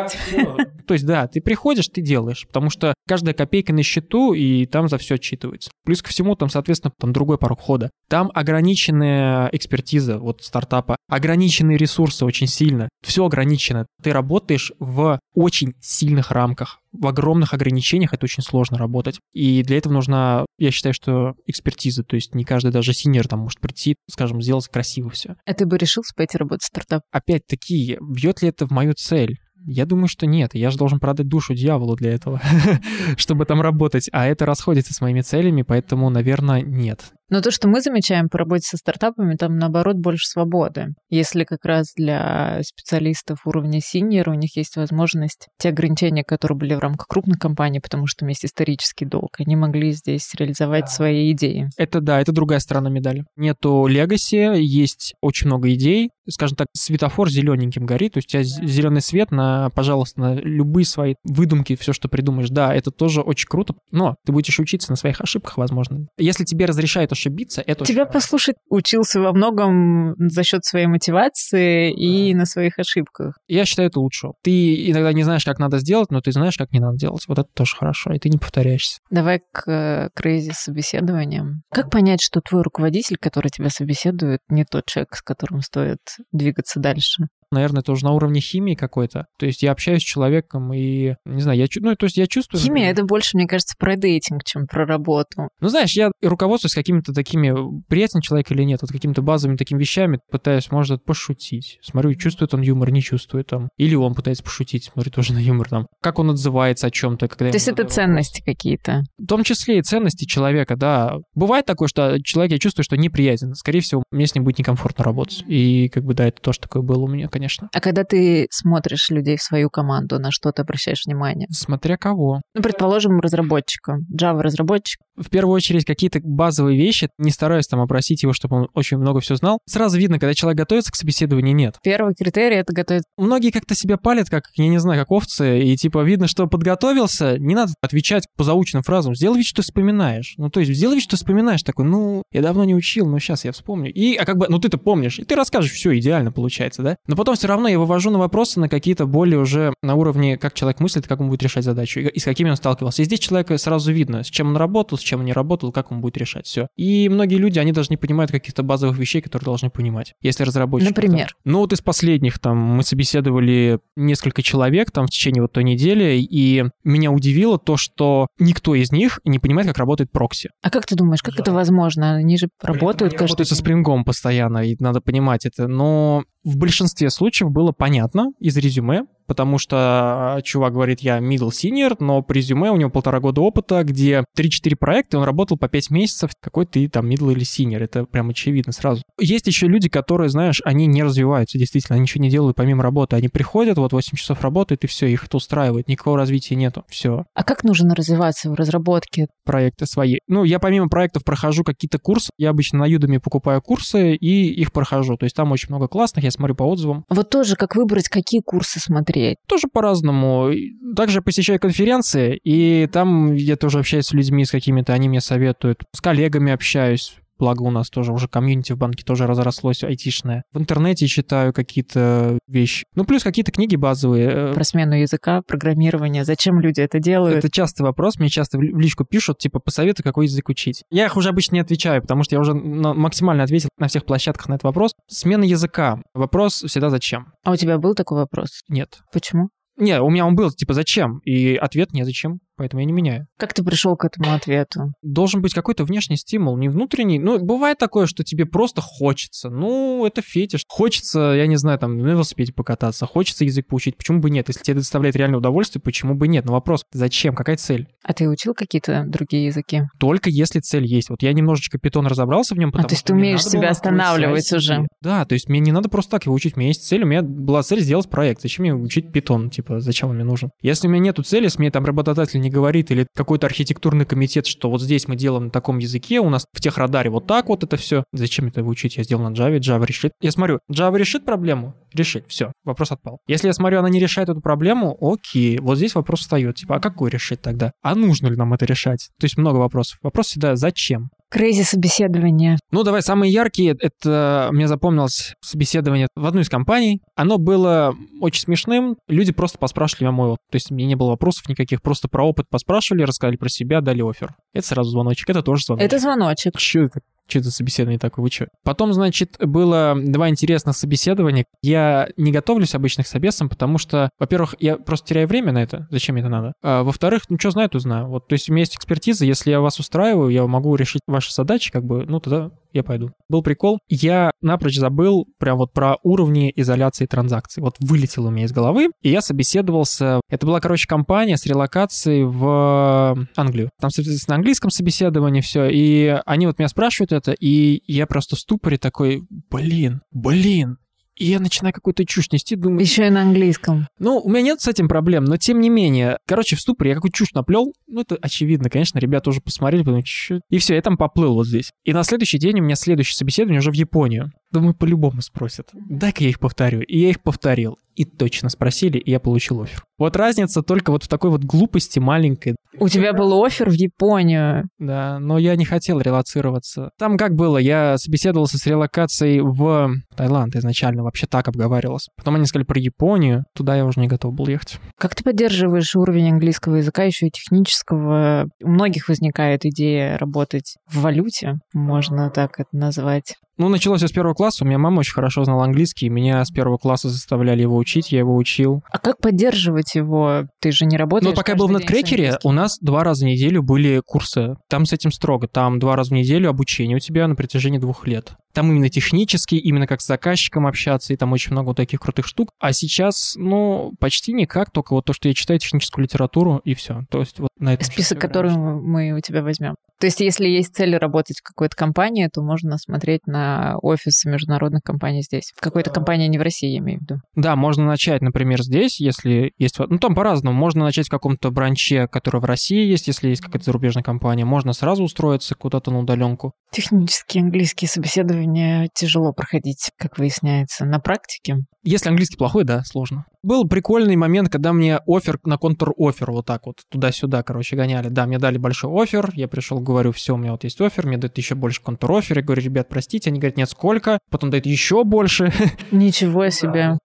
То есть, да, ты приходишь, ты делаешь, потому что каждая копейка на счету, и там за все отчитывается. Плюс ко всему, там, соответственно, там другой порог входа. Там ограниченная экспертиза вот стартапа, ограниченные ресурсы очень сильно. Все ограничено. Ты работаешь в очень сильных рамках в огромных ограничениях это очень сложно работать. И для этого нужна, я считаю, что экспертиза. То есть не каждый даже senior там может прийти, скажем, сделать красиво все. А ты бы решил пойти работать в стартап? Опять-таки, бьет ли это в мою цель? Я думаю, что нет. Я же должен продать душу дьяволу для этого, чтобы там работать. А это расходится с моими целями, поэтому, наверное, нет. Но то, что мы замечаем по работе со стартапами, там, наоборот, больше свободы. Если как раз для специалистов уровня синьор у них есть возможность те ограничения, которые были в рамках крупных компаний, потому что у есть исторический долг, они могли здесь реализовать да. свои идеи. Это да, это другая сторона медали. Нету легаси, есть очень много идей. Скажем так, светофор зелененьким горит, то есть у тебя зеленый свет на, пожалуйста, на любые свои выдумки, все, что придумаешь. Да, это тоже очень круто, но ты будешь учиться на своих ошибках, возможно. Если тебе разрешают ошибиться, это Тебя очень послушать учился во многом за счет своей мотивации и на своих ошибках. Я считаю, это лучше. Ты иногда не знаешь, как надо сделать, но ты знаешь, как не надо делать. Вот это тоже хорошо, и ты не повторяешься. Давай к крейзи собеседованиям. Как понять, что твой руководитель, который тебя собеседует, не тот человек, с которым стоит двигаться дальше? Наверное, тоже на уровне химии какой-то. То есть я общаюсь с человеком и, не знаю, я, ну, то есть я чувствую... Химия например, — это больше, мне кажется, про дейтинг, чем про работу. Ну, знаешь, я руководствуюсь какими-то такими, приятен человек или нет, вот какими-то базовыми такими вещами, пытаюсь, может, пошутить. Смотрю, чувствует он юмор, не чувствует там. Или он пытается пошутить, смотрю тоже на юмор там. Как он отзывается о чем-то. Когда то есть это ценности какие-то? В том числе и ценности человека, да. Бывает такое, что человек, я чувствую, что неприятен. Скорее всего, мне с ним будет некомфортно работать. И как бы, да, это тоже такое было у меня, конечно. А когда ты смотришь людей в свою команду, на что ты обращаешь внимание? Смотря кого. Ну, предположим, разработчика, Java-разработчик. В первую очередь, какие-то базовые вещи, не стараюсь там опросить его, чтобы он очень много все знал. Сразу видно, когда человек готовится к собеседованию, нет. Первый критерий — это готовить. Многие как-то себя палят, как, я не знаю, как овцы, и типа видно, что подготовился, не надо отвечать по заученным фразам. Сделай вид, что вспоминаешь. Ну, то есть сделай вид, что вспоминаешь. Такой, ну, я давно не учил, но сейчас я вспомню. И, а как бы, ну, ты-то помнишь, и ты расскажешь, все идеально получается, да? Но потом все равно я вывожу на вопросы на какие-то более уже на уровне, как человек мыслит, как он будет решать задачу, и с какими он сталкивался. И здесь человека сразу видно, с чем он работал, с чем он не работал, как он будет решать все. И многие люди, они даже не понимают каких-то базовых вещей, которые должны понимать, если разработчик. Например? Там, ну вот из последних там мы собеседовали несколько человек там в течение вот той недели, и меня удивило то, что никто из них не понимает, как работает прокси. А как ты думаешь, как да. это возможно? Они же работают каждый работают со спрингом постоянно, и надо понимать это. Но в большинстве случаев было понятно из резюме, потому что а, чувак говорит, я middle senior, но по резюме у него полтора года опыта, где 3-4 проекта, он работал по 5 месяцев, какой ты там middle или senior, это прям очевидно сразу. Есть еще люди, которые, знаешь, они не развиваются, действительно, они ничего не делают помимо работы, они приходят, вот 8 часов работают, и все, их это устраивает, никакого развития нету, все. А как нужно развиваться в разработке? Проекты свои. Ну, я помимо проектов прохожу какие-то курсы, я обычно на Udemy покупаю курсы и их прохожу, то есть там очень много классных, я смотрю по отзывам. Вот тоже, как выбрать, какие курсы смотреть, смотреть? Тоже по-разному. Также посещаю конференции, и там я тоже общаюсь с людьми, с какими-то, они мне советуют. С коллегами общаюсь, Благо у нас тоже уже комьюнити в банке тоже разрослось айтишное. В интернете читаю какие-то вещи. Ну, плюс какие-то книги базовые. Э, Про смену языка, программирование. Зачем люди это делают? Это частый вопрос. Мне часто в личку пишут, типа, посоветуй, какой язык учить. Я их уже обычно не отвечаю, потому что я уже максимально ответил на всех площадках на этот вопрос. Смена языка. Вопрос всегда зачем. А у тебя был такой вопрос? Нет. Почему? Не, у меня он был, типа, зачем? И ответ не зачем поэтому я не меняю. Как ты пришел к этому ответу? Должен быть какой-то внешний стимул, не внутренний. Ну, бывает такое, что тебе просто хочется. Ну, это фетиш. Хочется, я не знаю, там, на велосипеде покататься, хочется язык поучить. Почему бы нет? Если тебе доставляет реальное удовольствие, почему бы нет? Но вопрос, зачем? Какая цель? А ты учил какие-то другие языки? Только если цель есть. Вот я немножечко питон разобрался в нем, потому а, то есть ты умеешь себя останавливать уже? Да, то есть мне не надо просто так его учить. У меня есть цель, у меня была цель сделать проект. Зачем мне учить питон? Типа, зачем он мне нужен? Если у меня нету цели, если мне там работодатель не говорит, или какой-то архитектурный комитет, что вот здесь мы делаем на таком языке, у нас в техрадаре вот так вот это все. Зачем это учить? Я сделал на Java, Java решит. Я смотрю, Java решит проблему? Решит, все, вопрос отпал. Если я смотрю, она не решает эту проблему, окей, вот здесь вопрос встает, типа, а какой решить тогда? А нужно ли нам это решать? То есть много вопросов. Вопрос всегда, зачем? Крейзи собеседование. Ну, давай, самые яркие, это мне запомнилось собеседование в одну из компаний. Оно было очень смешным. Люди просто поспрашивали меня мой опыт. То есть мне не было вопросов никаких, просто про опыт поспрашивали, рассказали про себя, дали офер. Это сразу звоночек, это тоже звоночек. Это звоночек. Что это? Что это собеседование такое? Вы что? Потом, значит, было два интересных собеседования. Я не готовлюсь обычных собесам, потому что, во-первых, я просто теряю время на это. Зачем мне это надо? А, во-вторых, ну что знаю, то знаю. Вот, то есть у меня есть экспертиза. Если я вас устраиваю, я могу решить ваши задачи, как бы, ну тогда я пойду. Был прикол. Я напрочь забыл прям вот про уровни изоляции транзакций. Вот вылетело у меня из головы, и я собеседовался. Это была, короче, компания с релокацией в Англию. Там, соответственно, на английском собеседовании все. И они вот меня спрашивают это, и я просто в ступоре такой, блин, блин, и я начинаю какую-то чушь нести, думаю... Еще и на английском. Ну, у меня нет с этим проблем, но тем не менее. Короче, в ступоре я какую чушь наплел. Ну, это очевидно, конечно, ребята уже посмотрели, подумали, что... И все, я там поплыл вот здесь. И на следующий день у меня следующее собеседование уже в Японию. Думаю, по-любому спросят. Дай-ка я их повторю. И я их повторил. И точно спросили, и я получил офер. Вот разница только вот в такой вот глупости маленькой. У тебя был офер в Японию. Да, но я не хотел релацироваться. Там как было, я собеседовался с релокацией в Таиланд изначально, вообще так обговаривалось. Потом они сказали про Японию, туда я уже не готов был ехать. Как ты поддерживаешь уровень английского языка, еще и технического? У многих возникает идея работать в валюте, можно так это назвать. Ну, началось все с первого класса. У меня мама очень хорошо знала английский. Меня с первого класса заставляли его учить, я его учил. А как поддерживать его? Ты же не работаешь Ну, пока я был в Неткрекере, у нас два раза в неделю были курсы. Там с этим строго. Там два раза в неделю обучение у тебя на протяжении двух лет. Там именно технически, именно как с заказчиком общаться, и там очень много вот таких крутых штук. А сейчас, ну, почти никак, только вот то, что я читаю техническую литературу, и все. То есть вот на этом Список, который мы у тебя возьмем. То есть если есть цель работать в какой-то компании, то можно смотреть на офисы международных компаний здесь. В какой-то компании, не в России, я имею в виду. Да, можно начать, например, здесь, если есть... Ну, там по-разному. Можно начать в каком-то бранче, который в России есть, если есть какая-то зарубежная компания. Можно сразу устроиться куда-то на удаленку. Технические английские собеседования тяжело проходить, как выясняется, на практике. Если английский плохой, да, сложно. Был прикольный момент, когда мне офер на контр-офер вот так вот туда-сюда, короче, гоняли. Да, мне дали большой офер, я пришел, говорю, все, у меня вот есть офер, мне дают еще больше контр-офер. Я говорю, ребят, простите, они говорят, нет, сколько? Потом дают еще больше. Ничего себе.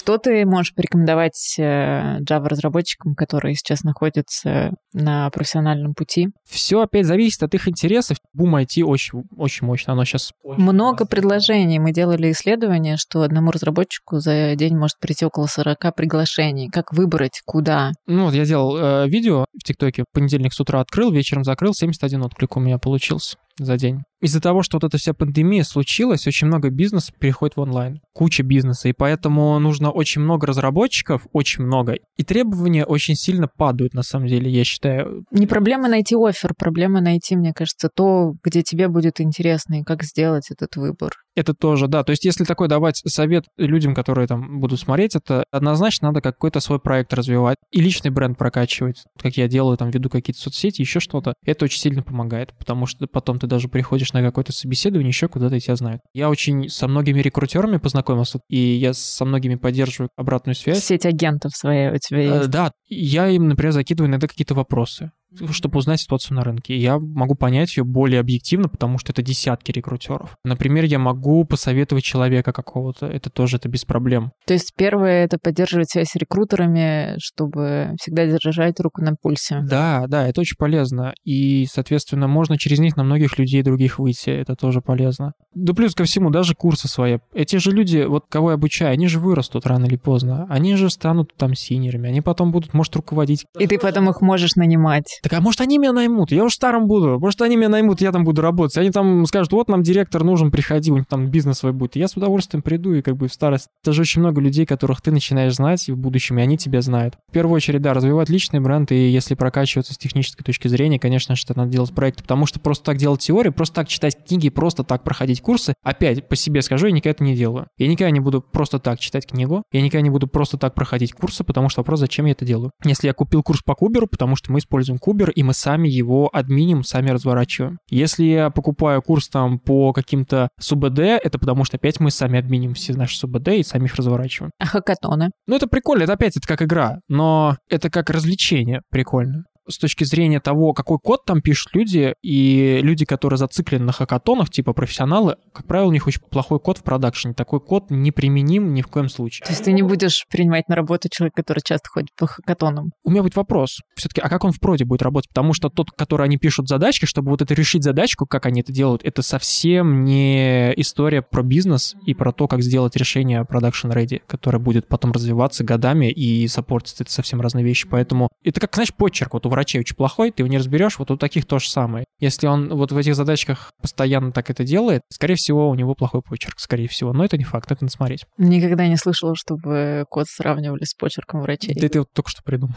Что ты можешь порекомендовать э, Java-разработчикам, которые сейчас находятся на профессиональном пути? Все опять зависит от их интересов. Бум IT очень, очень мощно. Оно сейчас... Много предложений. Мы делали исследование, что одному разработчику за день может прийти около 40 приглашений. Как выбрать, куда? Ну вот я делал э, видео в ТикТоке. Понедельник с утра открыл, вечером закрыл. 71 отклик у меня получился за день. Из-за того, что вот эта вся пандемия случилась, очень много бизнеса переходит в онлайн. Куча бизнеса, и поэтому нужно очень много разработчиков, очень много. И требования очень сильно падают, на самом деле, я считаю. Не проблема найти офер, проблема найти, мне кажется, то, где тебе будет интересно, и как сделать этот выбор. Это тоже, да. То есть, если такой давать совет людям, которые там будут смотреть, это однозначно надо какой-то свой проект развивать и личный бренд прокачивать, как я делаю, там веду какие-то соцсети, еще что-то. Это очень сильно помогает, потому что потом ты даже приходишь приходишь на какое-то собеседование, еще куда-то тебя знают. Я очень со многими рекрутерами познакомился, и я со многими поддерживаю обратную связь. Сеть агентов своя у тебя Э, есть. Да, я им, например, закидываю иногда какие-то вопросы чтобы узнать ситуацию на рынке. Я могу понять ее более объективно, потому что это десятки рекрутеров. Например, я могу посоветовать человека какого-то, это тоже это без проблем. То есть первое — это поддерживать связь с рекрутерами, чтобы всегда держать руку на пульсе. Да, да, это очень полезно. И, соответственно, можно через них на многих людей других выйти, это тоже полезно. Да плюс ко всему, даже курсы свои. Эти же люди, вот кого я обучаю, они же вырастут рано или поздно. Они же станут там синерами, они потом будут, может, руководить. И ты потом их можешь нанимать. Так, а может, они меня наймут? Я уж старым буду. Может, они меня наймут, я там буду работать. Они там скажут, вот нам директор нужен, приходи, у них там бизнес свой будет. И я с удовольствием приду и как бы в старость. Это же очень много людей, которых ты начинаешь знать в будущем, и они тебя знают. В первую очередь, да, развивать личный бренд, и если прокачиваться с технической точки зрения, конечно это надо делать проекты, потому что просто так делать теорию, просто так читать книги, просто так проходить курсы, опять по себе скажу, я никогда это не делаю. Я никогда не буду просто так читать книгу, я никогда не буду просто так проходить курсы, потому что вопрос, зачем я это делаю. Если я купил курс по Куберу, потому что мы используем Кубер, и мы сами его админим, сами разворачиваем. Если я покупаю курс там по каким-то СУБД, это потому что опять мы сами админим все наши СУБД и сами их разворачиваем. А хакатоны? Ну, это прикольно, это опять это как игра, но это как развлечение прикольно с точки зрения того, какой код там пишут люди, и люди, которые зациклены на хакатонах, типа профессионалы, как правило, у них очень плохой код в продакшене. Такой код неприменим ни в коем случае. То есть ты не будешь принимать на работу человека, который часто ходит по хакатонам? У меня будет вопрос. Все-таки, а как он в проде будет работать? Потому что тот, который они пишут задачки, чтобы вот это решить задачку, как они это делают, это совсем не история про бизнес и про то, как сделать решение production ready, которое будет потом развиваться годами и саппортиться. Это совсем разные вещи. Поэтому это как, знаешь, почерк. Вот у врачей очень плохой, ты его не разберешь, вот у таких то же самое. Если он вот в этих задачках постоянно так это делает, скорее всего, у него плохой почерк, скорее всего. Но это не факт, это надо смотреть. Никогда не слышала, чтобы код сравнивали с почерком врачей. Да ты вот только что придумал.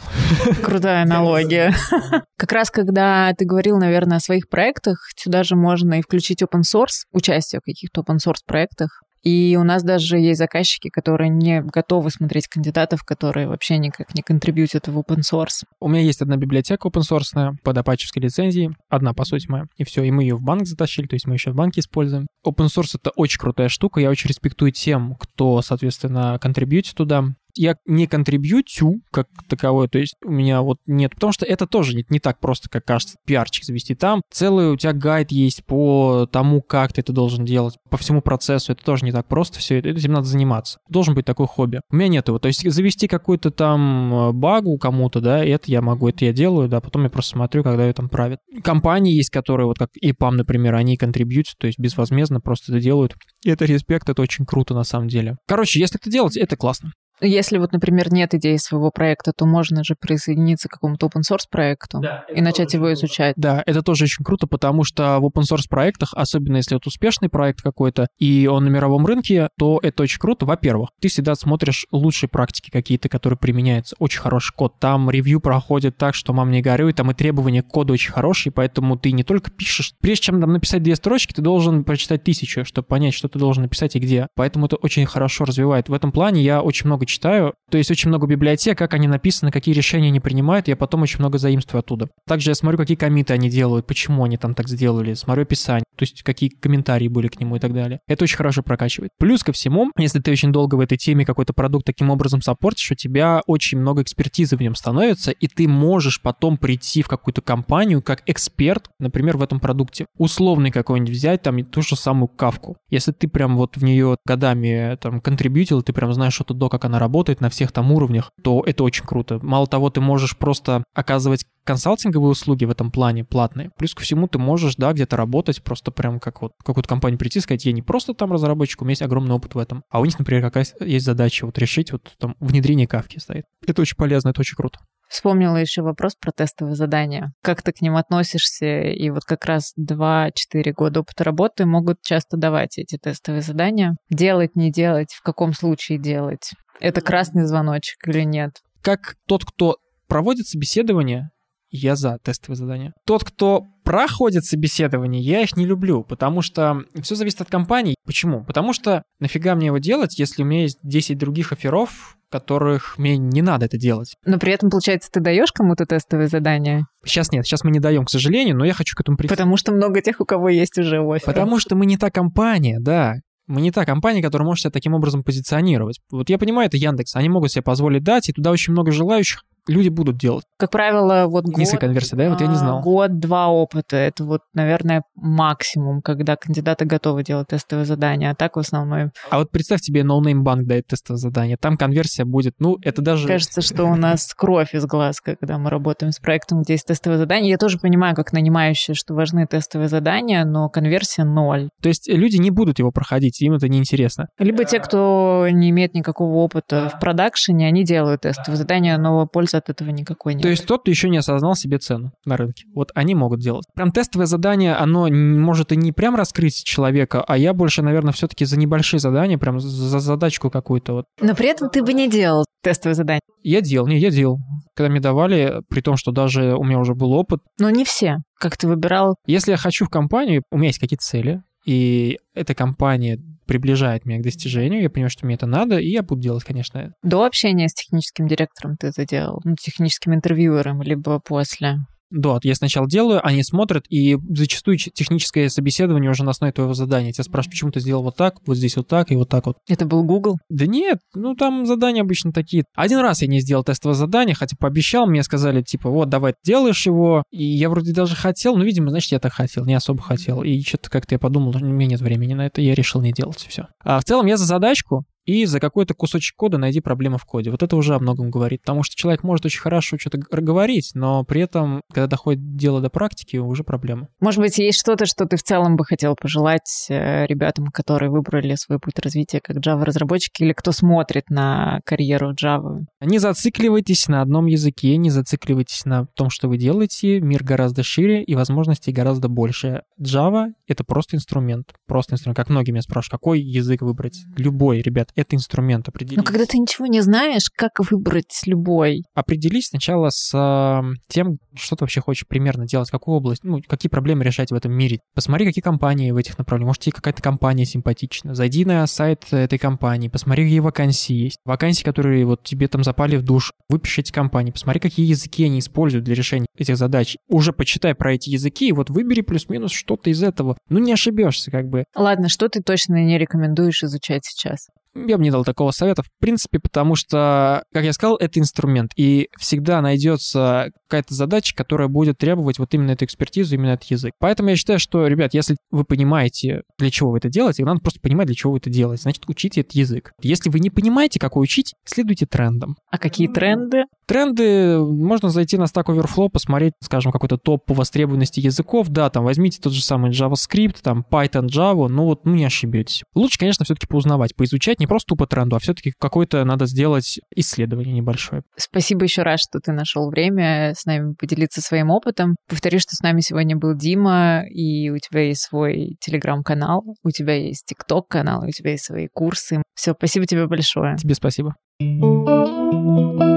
Крутая аналогия. Как раз когда ты говорил, наверное, о своих проектах, сюда же можно и включить open source, участие в каких-то open source проектах. И у нас даже есть заказчики, которые не готовы смотреть кандидатов, которые вообще никак не контрибьютят в open source. У меня есть одна библиотека open source под апачевской лицензией, одна, по сути, моя, и все, и мы ее в банк затащили, то есть мы еще в банке используем. Open source — это очень крутая штука, я очень респектую тем, кто, соответственно, контрибьютит туда я не контрибьютю как таковой, то есть у меня вот нет, потому что это тоже не, не так просто, как кажется, пиарчик завести. Там целый у тебя гайд есть по тому, как ты это должен делать, по всему процессу, это тоже не так просто все, это, этим надо заниматься. Должен быть такое хобби. У меня нет его, то есть завести какую-то там э, багу кому-то, да, это я могу, это я делаю, да, потом я просто смотрю, когда ее там правят. Компании есть, которые, вот как EPAM, например, они контрибьютят, то есть безвозмездно просто это делают. И это респект, это очень круто на самом деле. Короче, если это делать, это классно. Если вот, например, нет идеи своего проекта, то можно же присоединиться к какому-то open source проекту да, и начать его изучать. Да, это тоже очень круто, потому что в open source проектах, особенно если это успешный проект какой-то, и он на мировом рынке, то это очень круто. Во-первых, ты всегда смотришь лучшие практики какие-то, которые применяются. Очень хороший код. Там ревью проходит так, что мам не горюй, там и требования к коду очень хорошие, поэтому ты не только пишешь. Прежде чем там написать две строчки, ты должен прочитать тысячу, чтобы понять, что ты должен написать и где. Поэтому это очень хорошо развивает. В этом плане я очень много читаю. То есть очень много библиотек, как они написаны, какие решения они принимают, я потом очень много заимствую оттуда. Также я смотрю, какие комиты они делают, почему они там так сделали, смотрю описание, то есть какие комментарии были к нему и так далее. Это очень хорошо прокачивает. Плюс ко всему, если ты очень долго в этой теме какой-то продукт таким образом саппортишь, у тебя очень много экспертизы в нем становится, и ты можешь потом прийти в какую-то компанию как эксперт, например, в этом продукте. Условный какой-нибудь взять, там, ту же самую кавку. Если ты прям вот в нее годами там контрибьютил, ты прям знаешь что-то до, как она работает на всех там уровнях, то это очень круто. Мало того, ты можешь просто оказывать консалтинговые услуги в этом плане платные. Плюс ко всему ты можешь, да, где-то работать, просто прям как вот какую-то компанию прийти и сказать, я не просто там разработчик, у меня есть огромный опыт в этом. А у них, например, какая есть задача вот решить вот там внедрение кавки стоит. Это очень полезно, это очень круто. Вспомнила еще вопрос про тестовые задания. Как ты к ним относишься? И вот как раз 2-4 года опыта работы могут часто давать эти тестовые задания. Делать, не делать, в каком случае делать? Это красный звоночек или нет? Как тот, кто проводит собеседование, я за тестовые задания. Тот, кто проходит собеседование, я их не люблю, потому что все зависит от компании. Почему? Потому что нафига мне его делать, если у меня есть 10 других оферов, которых мне не надо это делать. Но при этом, получается, ты даешь кому-то тестовые задания? Сейчас нет, сейчас мы не даем, к сожалению, но я хочу к этому прийти. Потому что много тех, у кого есть уже офер. Потому что мы не та компания, да. Мы не та компания, которая может себя таким образом позиционировать. Вот я понимаю, это Яндекс, они могут себе позволить дать, и туда очень много желающих, люди будут делать. Как правило, вот год... Низкая конверсия, да? Вот я не знал. Год-два опыта. Это вот, наверное, максимум, когда кандидаты готовы делать тестовые задания. А так в основном... А вот представь тебе, NoName банк дает тестовое задание. Там конверсия будет, ну, это даже... Кажется, что у нас кровь из глаз, когда мы работаем с проектом, где есть тестовые задания. Я тоже понимаю, как нанимающие, что важны тестовые задания, но конверсия ноль. То есть люди не будут его проходить, им это неинтересно. Либо те, кто не имеет никакого опыта в продакшене, они делают тестовые задания, но пользы от этого никакой нет. То есть тот, кто еще не осознал себе цену на рынке. Вот они могут делать. Прям тестовое задание, оно может и не прям раскрыть человека, а я больше, наверное, все-таки за небольшие задания, прям за задачку какую-то. Вот. Но при этом ты бы не делал тестовое задание. Я делал, не, я делал. Когда мне давали, при том, что даже у меня уже был опыт. Но не все. Как ты выбирал? Если я хочу в компанию, у меня есть какие-то цели, и эта компания приближает меня к достижению, я понимаю, что мне это надо, и я буду делать, конечно. До общения с техническим директором ты это делал? Ну, техническим интервьюером, либо после? Да, я сначала делаю, они смотрят, и зачастую техническое собеседование уже на основе твоего задания. Тебя спрашивают, почему ты сделал вот так, вот здесь вот так и вот так вот. Это был Google? Да нет, ну там задания обычно такие. Один раз я не сделал тестовое задание, хотя пообещал, мне сказали, типа, вот, давай делаешь его, и я вроде даже хотел, но, видимо, значит, я так хотел, не особо хотел. И что-то как-то я подумал, у меня нет времени на это, я решил не делать, все. А в целом я за задачку, и за какой-то кусочек кода найди проблему в коде. Вот это уже о многом говорит, потому что человек может очень хорошо что-то говорить, но при этом, когда доходит дело до практики, уже проблема. Может быть, есть что-то, что ты в целом бы хотел пожелать э, ребятам, которые выбрали свой путь развития как Java-разработчики или кто смотрит на карьеру Java? Не зацикливайтесь на одном языке, не зацикливайтесь на том, что вы делаете. Мир гораздо шире и возможностей гораздо больше. Java — это просто инструмент. Просто инструмент. Как многие меня спрашивают, какой язык выбрать? Любой, ребят это инструмент определить. Но когда ты ничего не знаешь, как выбрать любой? Определись сначала с э, тем, что ты вообще хочешь примерно делать, какую область, ну, какие проблемы решать в этом мире. Посмотри, какие компании в этих направлениях. Может, тебе какая-то компания симпатична. Зайди на сайт этой компании, посмотри, какие вакансии есть. Вакансии, которые вот тебе там запали в душ. Выпиши эти компании, посмотри, какие языки они используют для решения этих задач. Уже почитай про эти языки, и вот выбери плюс-минус что-то из этого. Ну, не ошибешься, как бы. Ладно, что ты точно не рекомендуешь изучать сейчас? Я бы не дал такого совета, в принципе, потому что, как я сказал, это инструмент, и всегда найдется какая-то задача, которая будет требовать вот именно эту экспертизу, именно этот язык. Поэтому я считаю, что, ребят, если вы понимаете, для чего вы это делаете, надо просто понимать, для чего вы это делаете. Значит, учите этот язык. Если вы не понимаете, какой учить, следуйте трендам. А какие тренды? Тренды, можно зайти на Stack Overflow, посмотреть, скажем, какой-то топ по востребованности языков, да, там возьмите тот же самый JavaScript, там Python, Java, ну вот, ну не ошибетесь. Лучше, конечно, все-таки поузнавать, поизучать не просто по тренду, а все-таки какое-то надо сделать исследование небольшое. Спасибо еще раз, что ты нашел время с нами поделиться своим опытом. Повторю, что с нами сегодня был Дима, и у тебя есть свой телеграм-канал, у тебя есть тикток-канал, у тебя есть свои курсы. Все, спасибо тебе большое. Тебе спасибо. thank you